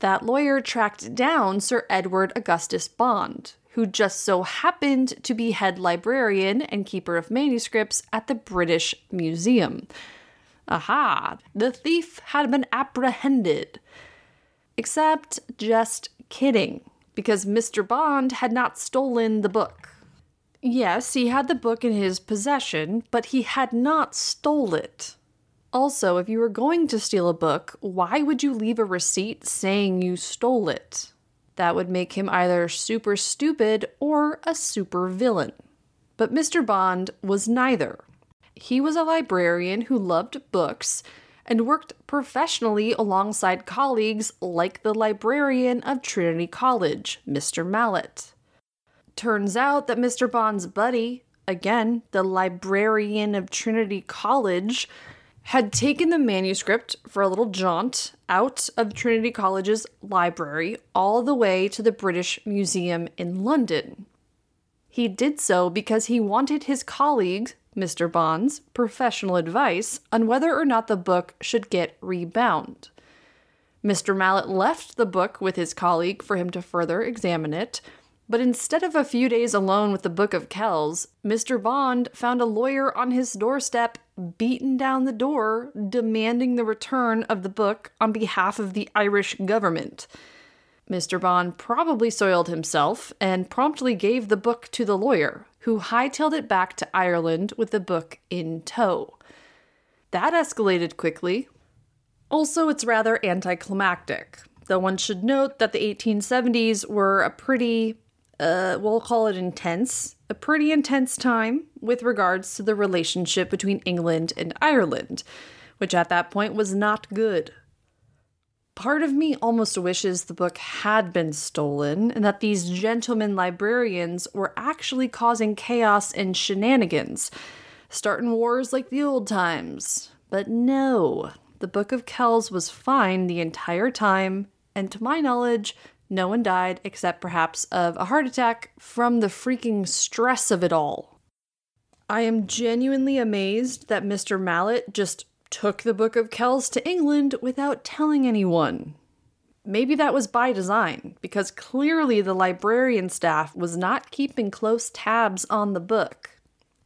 That lawyer tracked down Sir Edward Augustus Bond, who just so happened to be head librarian and keeper of manuscripts at the British Museum. Aha, the thief had been apprehended. Except, just kidding, because Mr. Bond had not stolen the book. Yes, he had the book in his possession, but he had not stole it. Also, if you were going to steal a book, why would you leave a receipt saying you stole it? That would make him either super stupid or a super villain. But Mr. Bond was neither. He was a librarian who loved books and worked professionally alongside colleagues like the librarian of Trinity College, Mr. Malet. Turns out that Mr. Bond's buddy, again, the librarian of Trinity College, had taken the manuscript for a little jaunt out of Trinity College's library all the way to the British Museum in London. He did so because he wanted his colleague, Mr. Bond's, professional advice on whether or not the book should get rebound. Mr. Malet left the book with his colleague for him to further examine it, but instead of a few days alone with the Book of Kells, Mr. Bond found a lawyer on his doorstep, beaten down the door, demanding the return of the book on behalf of the Irish government. Mr. Bond probably soiled himself and promptly gave the book to the lawyer, who hightailed it back to Ireland with the book in tow. That escalated quickly. Also, it's rather anticlimactic, though one should note that the 1870s were a pretty uh, we'll call it intense, a pretty intense time with regards to the relationship between England and Ireland, which at that point was not good. Part of me almost wishes the book had been stolen and that these gentlemen librarians were actually causing chaos and shenanigans, starting wars like the old times. But no, the Book of Kells was fine the entire time, and to my knowledge, no one died except perhaps of a heart attack from the freaking stress of it all. I am genuinely amazed that Mr. Malet just took the Book of Kells to England without telling anyone. Maybe that was by design, because clearly the librarian staff was not keeping close tabs on the book.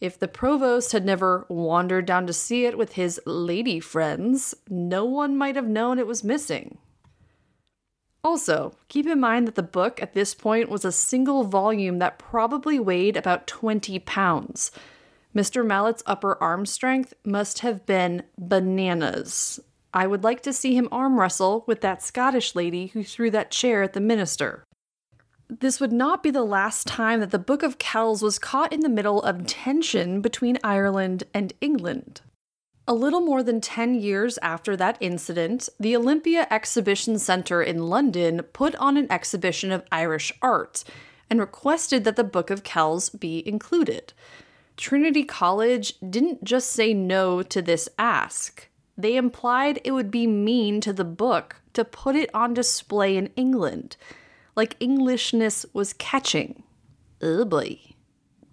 If the provost had never wandered down to see it with his lady friends, no one might have known it was missing. Also, keep in mind that the book at this point was a single volume that probably weighed about 20 pounds. Mr. Malet's upper arm strength must have been bananas. I would like to see him arm wrestle with that Scottish lady who threw that chair at the minister. This would not be the last time that the Book of Kells was caught in the middle of tension between Ireland and England. A little more than 10 years after that incident, the Olympia Exhibition Centre in London put on an exhibition of Irish art and requested that the Book of Kells be included. Trinity College didn't just say no to this ask, they implied it would be mean to the book to put it on display in England, like Englishness was catching. Oh.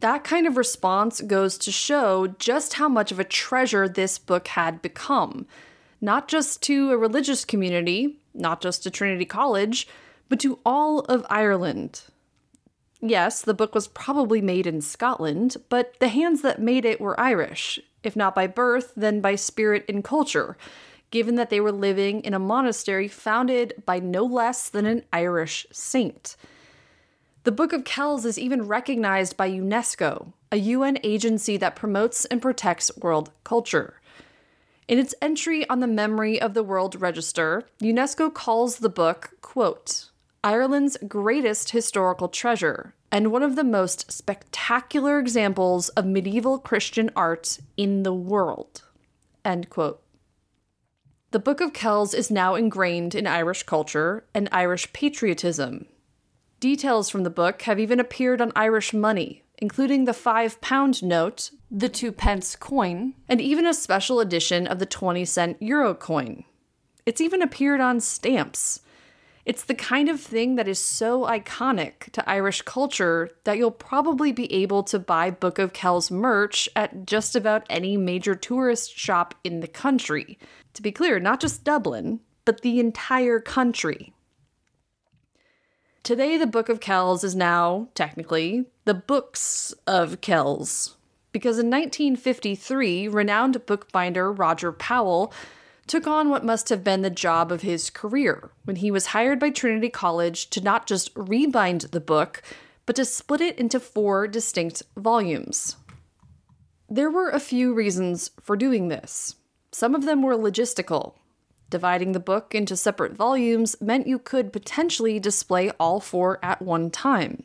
That kind of response goes to show just how much of a treasure this book had become, not just to a religious community, not just to Trinity College, but to all of Ireland. Yes, the book was probably made in Scotland, but the hands that made it were Irish, if not by birth, then by spirit and culture, given that they were living in a monastery founded by no less than an Irish saint. The Book of Kells is even recognized by UNESCO, a UN agency that promotes and protects world culture. In its entry on the Memory of the World Register, UNESCO calls the book, quote, Ireland's greatest historical treasure and one of the most spectacular examples of medieval Christian art in the world. End quote. The Book of Kells is now ingrained in Irish culture and Irish patriotism, Details from the book have even appeared on Irish money, including the five pound note, the two pence coin, and even a special edition of the 20 cent euro coin. It's even appeared on stamps. It's the kind of thing that is so iconic to Irish culture that you'll probably be able to buy Book of Kells merch at just about any major tourist shop in the country. To be clear, not just Dublin, but the entire country. Today, the Book of Kells is now, technically, the Books of Kells. Because in 1953, renowned bookbinder Roger Powell took on what must have been the job of his career when he was hired by Trinity College to not just rebind the book, but to split it into four distinct volumes. There were a few reasons for doing this. Some of them were logistical. Dividing the book into separate volumes meant you could potentially display all four at one time.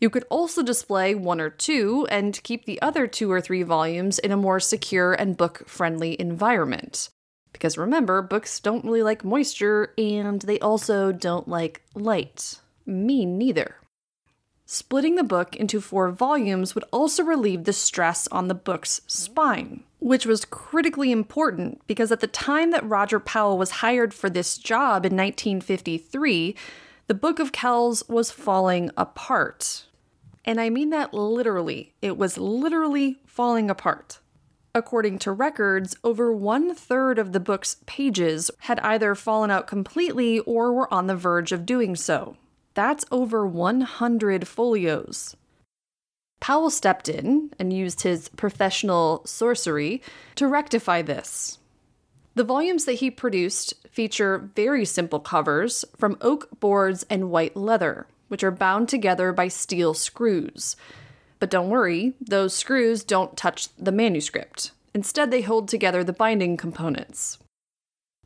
You could also display one or two and keep the other two or three volumes in a more secure and book friendly environment. Because remember, books don't really like moisture and they also don't like light. Me neither. Splitting the book into four volumes would also relieve the stress on the book's spine, which was critically important because at the time that Roger Powell was hired for this job in 1953, the Book of Kells was falling apart. And I mean that literally. It was literally falling apart. According to records, over one third of the book's pages had either fallen out completely or were on the verge of doing so. That's over 100 folios. Powell stepped in and used his professional sorcery to rectify this. The volumes that he produced feature very simple covers from oak boards and white leather, which are bound together by steel screws. But don't worry, those screws don't touch the manuscript. Instead, they hold together the binding components.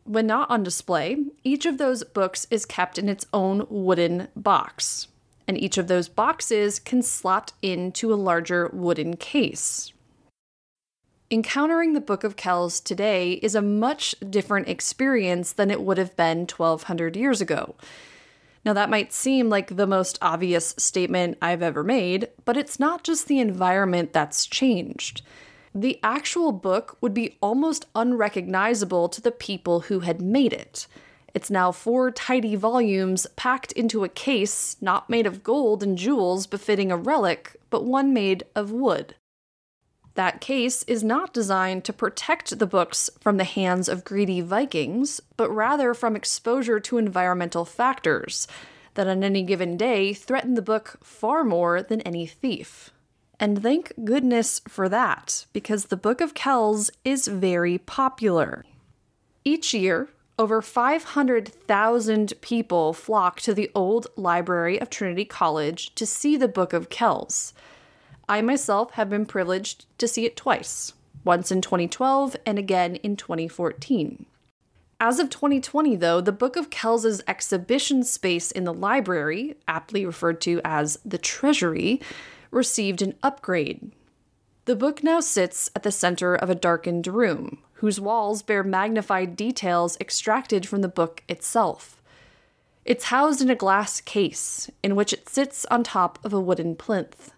When not on display, each of those books is kept in its own wooden box, and each of those boxes can slot into a larger wooden case. Encountering the Book of Kells today is a much different experience than it would have been 1200 years ago. Now, that might seem like the most obvious statement I've ever made, but it's not just the environment that's changed the actual book would be almost unrecognizable to the people who had made it. It's now four tidy volumes packed into a case not made of gold and jewels befitting a relic, but one made of wood. That case is not designed to protect the books from the hands of greedy Vikings, but rather from exposure to environmental factors that on any given day threaten the book far more than any thief. And thank goodness for that, because the Book of Kells is very popular. Each year, over 500,000 people flock to the old library of Trinity College to see the Book of Kells. I myself have been privileged to see it twice, once in 2012 and again in 2014. As of 2020, though, the Book of Kells' exhibition space in the library, aptly referred to as the Treasury, received an upgrade. The book now sits at the center of a darkened room, whose walls bear magnified details extracted from the book itself. It's housed in a glass case, in which it sits on top of a wooden plinth.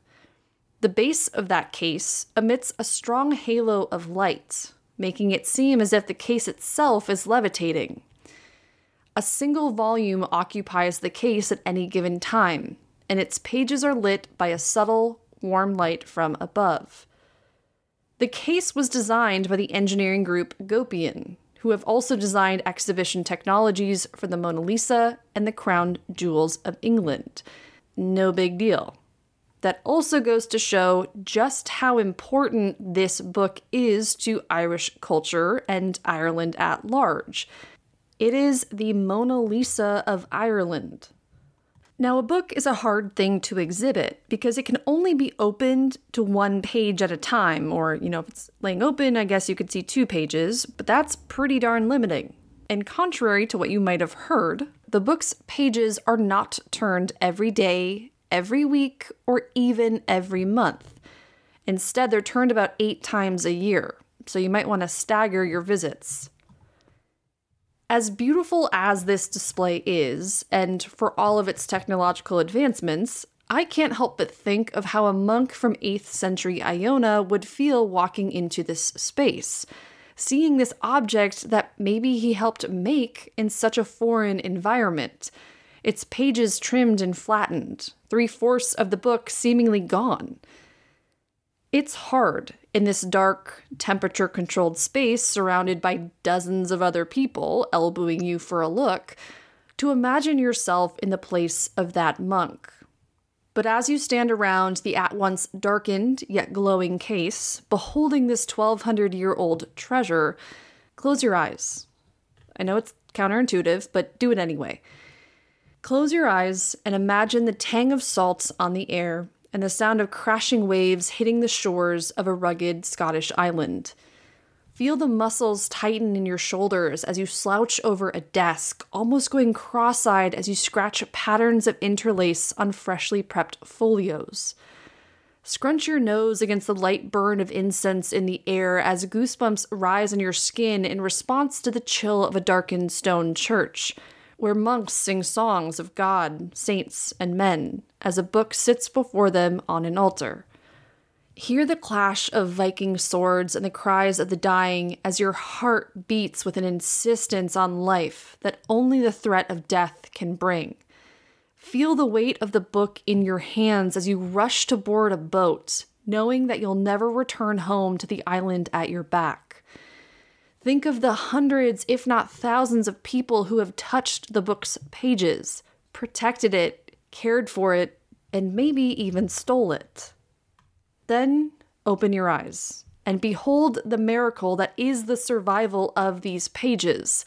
The base of that case emits a strong halo of light, making it seem as if the case itself is levitating. A single volume occupies the case at any given time, and its pages are lit by a subtle, warm light from above. The case was designed by the engineering group Goppion, who have also designed exhibition technologies for the Mona Lisa and the crown jewels of England. No big deal. That also goes to show just how important this book is to Irish culture and Ireland at large. It is the Mona Lisa of Ireland. Now, a book is a hard thing to exhibit because it can only be opened to one page at a time, or, you know, if it's laying open, I guess you could see two pages, but that's pretty darn limiting. And contrary to what you might have heard, the book's pages are not turned every day, every week, or even every month. Instead, they're turned about eight times a year, so you might want to stagger your visits. As beautiful as this display is, and for all of its technological advancements, I can't help but think of how a monk from 8th century Iona would feel walking into this space, seeing this object that maybe he helped make in such a foreign environment. Its pages trimmed and flattened, three fourths of the book seemingly gone. It's hard in this dark, temperature controlled space surrounded by dozens of other people elbowing you for a look to imagine yourself in the place of that monk. But as you stand around the at once darkened yet glowing case, beholding this 1200 year old treasure, close your eyes. I know it's counterintuitive, but do it anyway. Close your eyes and imagine the tang of salts on the air and the sound of crashing waves hitting the shores of a rugged Scottish island. Feel the muscles tighten in your shoulders as you slouch over a desk, almost going cross eyed as you scratch patterns of interlace on freshly prepped folios. Scrunch your nose against the light burn of incense in the air as goosebumps rise on your skin in response to the chill of a darkened stone church, where monks sing songs of God, saints, and men as a book sits before them on an altar. Hear the clash of Viking swords and the cries of the dying as your heart beats with an insistence on life that only the threat of death can bring. Feel the weight of the book in your hands as you rush to board a boat, knowing that you'll never return home to the island at your back. Think of the hundreds, if not thousands, of people who have touched the book's pages, protected it, cared for it, and maybe even stole it. Then open your eyes and behold the miracle that is the survival of these pages,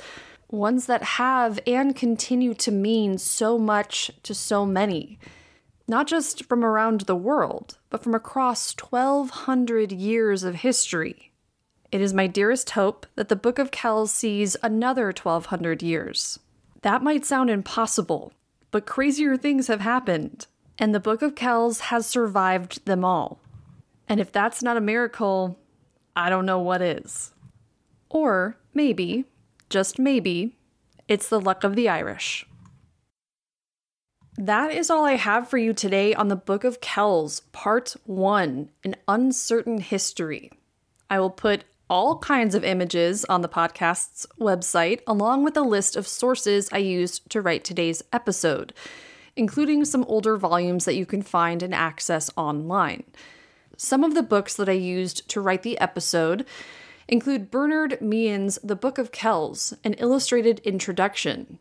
ones that have and continue to mean so much to so many, not just from around the world, but from across 1,200 years of history. It is my dearest hope that the Book of Kells sees another 1,200 years. That might sound impossible, but crazier things have happened, and the Book of Kells has survived them all. And if that's not a miracle, I don't know what is. Or maybe, just maybe, it's the luck of the Irish. That is all I have for you today on the Book of Kells, Part 1 An Uncertain History. I will put all kinds of images on the podcast's website, along with a list of sources I used to write today's episode, including some older volumes that you can find and access online. Some of the books that I used to write the episode include Bernard Meehan's The Book of Kells, an illustrated introduction.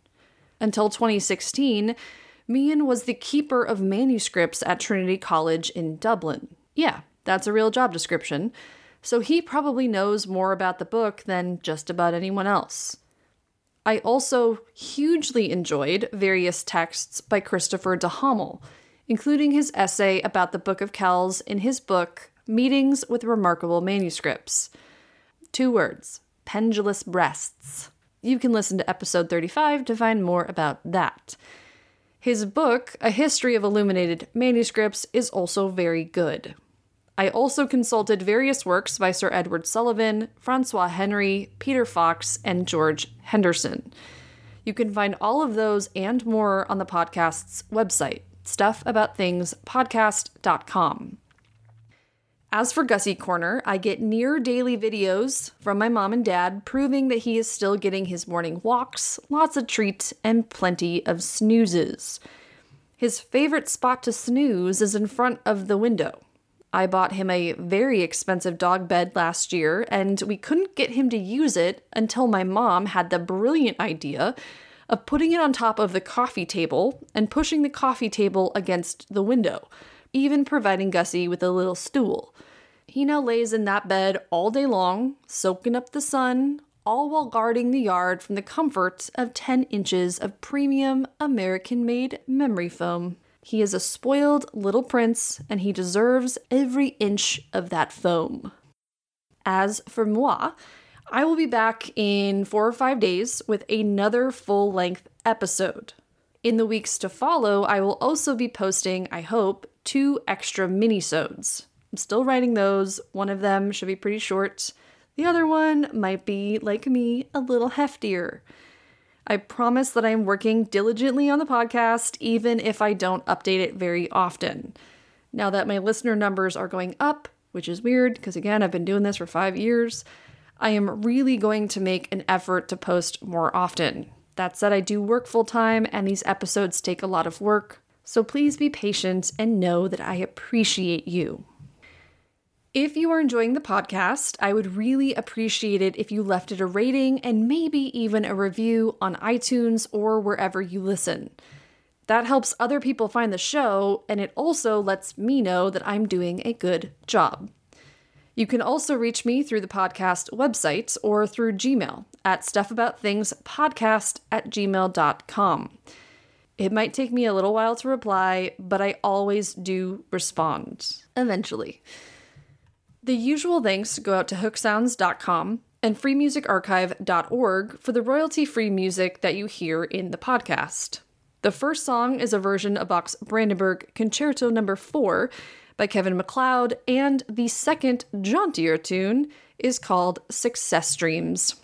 Until 2016, Meehan was the keeper of manuscripts at Trinity College in Dublin. Yeah, that's a real job description. So he probably knows more about the book than just about anyone else. I also hugely enjoyed various texts by Christopher de Hamel including his essay about the Book of Kells in his book, Meetings with Remarkable Manuscripts. Two words pendulous breasts. You can listen to episode 35 to find more about that. His book, A History of Illuminated Manuscripts, is also very good. I also consulted various works by Sir Edward Sullivan, Francois Henry, Peter Fox, and George Henderson. You can find all of those and more on the podcast's website, stuffaboutthingspodcast.com. As for Gussie Corner, I get near daily videos from my mom and dad proving that he is still getting his morning walks, lots of treats, and plenty of snoozes. His favorite spot to snooze is in front of the window. I bought him a very expensive dog bed last year, and we couldn't get him to use it until my mom had the brilliant idea of putting it on top of the coffee table and pushing the coffee table against the window, even providing Gussie with a little stool. He now lays in that bed all day long, soaking up the sun, all while guarding the yard from the comfort of 10 inches of premium American made memory foam. He is a spoiled little prince, and he deserves every inch of that foam. As for moi, I will be back in four or five days with another full length episode. In the weeks to follow, I will also be posting, I hope, two extra minisodes. I'm still writing those. One of them should be pretty short. The other one might be, like me, a little heftier. I promise that I am working diligently on the podcast, even if I don't update it very often. Now that my listener numbers are going up, which is weird because again, I've been doing this for five years, I am really going to make an effort to post more often. That said, I do work full time and these episodes take a lot of work, so please be patient and know that I appreciate you. If you are enjoying the podcast, I would really appreciate it if you left it a rating and maybe even a review on iTunes or wherever you listen. That helps other people find the show, and it also lets me know that I'm doing a good job. You can also reach me through the podcast website or through Gmail at stuffaboutthingspodcast at gmail.com. It might take me a little while to reply, but I always do respond eventually. The usual thanks go out to hooksounds.com and freemusicarchive.org for the royalty free music that you hear in the podcast. The first song is a version of Bach's Brandenburg Concerto Number no. 4 by Kevin MacLeod, and the second, jauntier tune is called Success Dreams.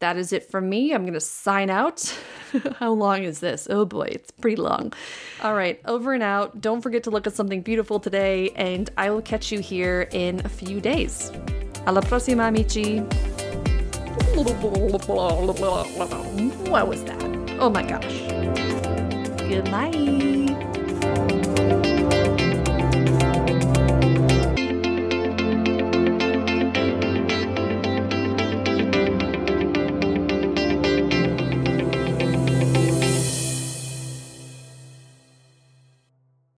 That is it from me. I'm going to sign out. How long is this? Oh boy, it's pretty long. All right, over and out. Don't forget to look at something beautiful today, and I will catch you here in a few days. Alla prossima, amici. What was that? Oh my gosh. Good night.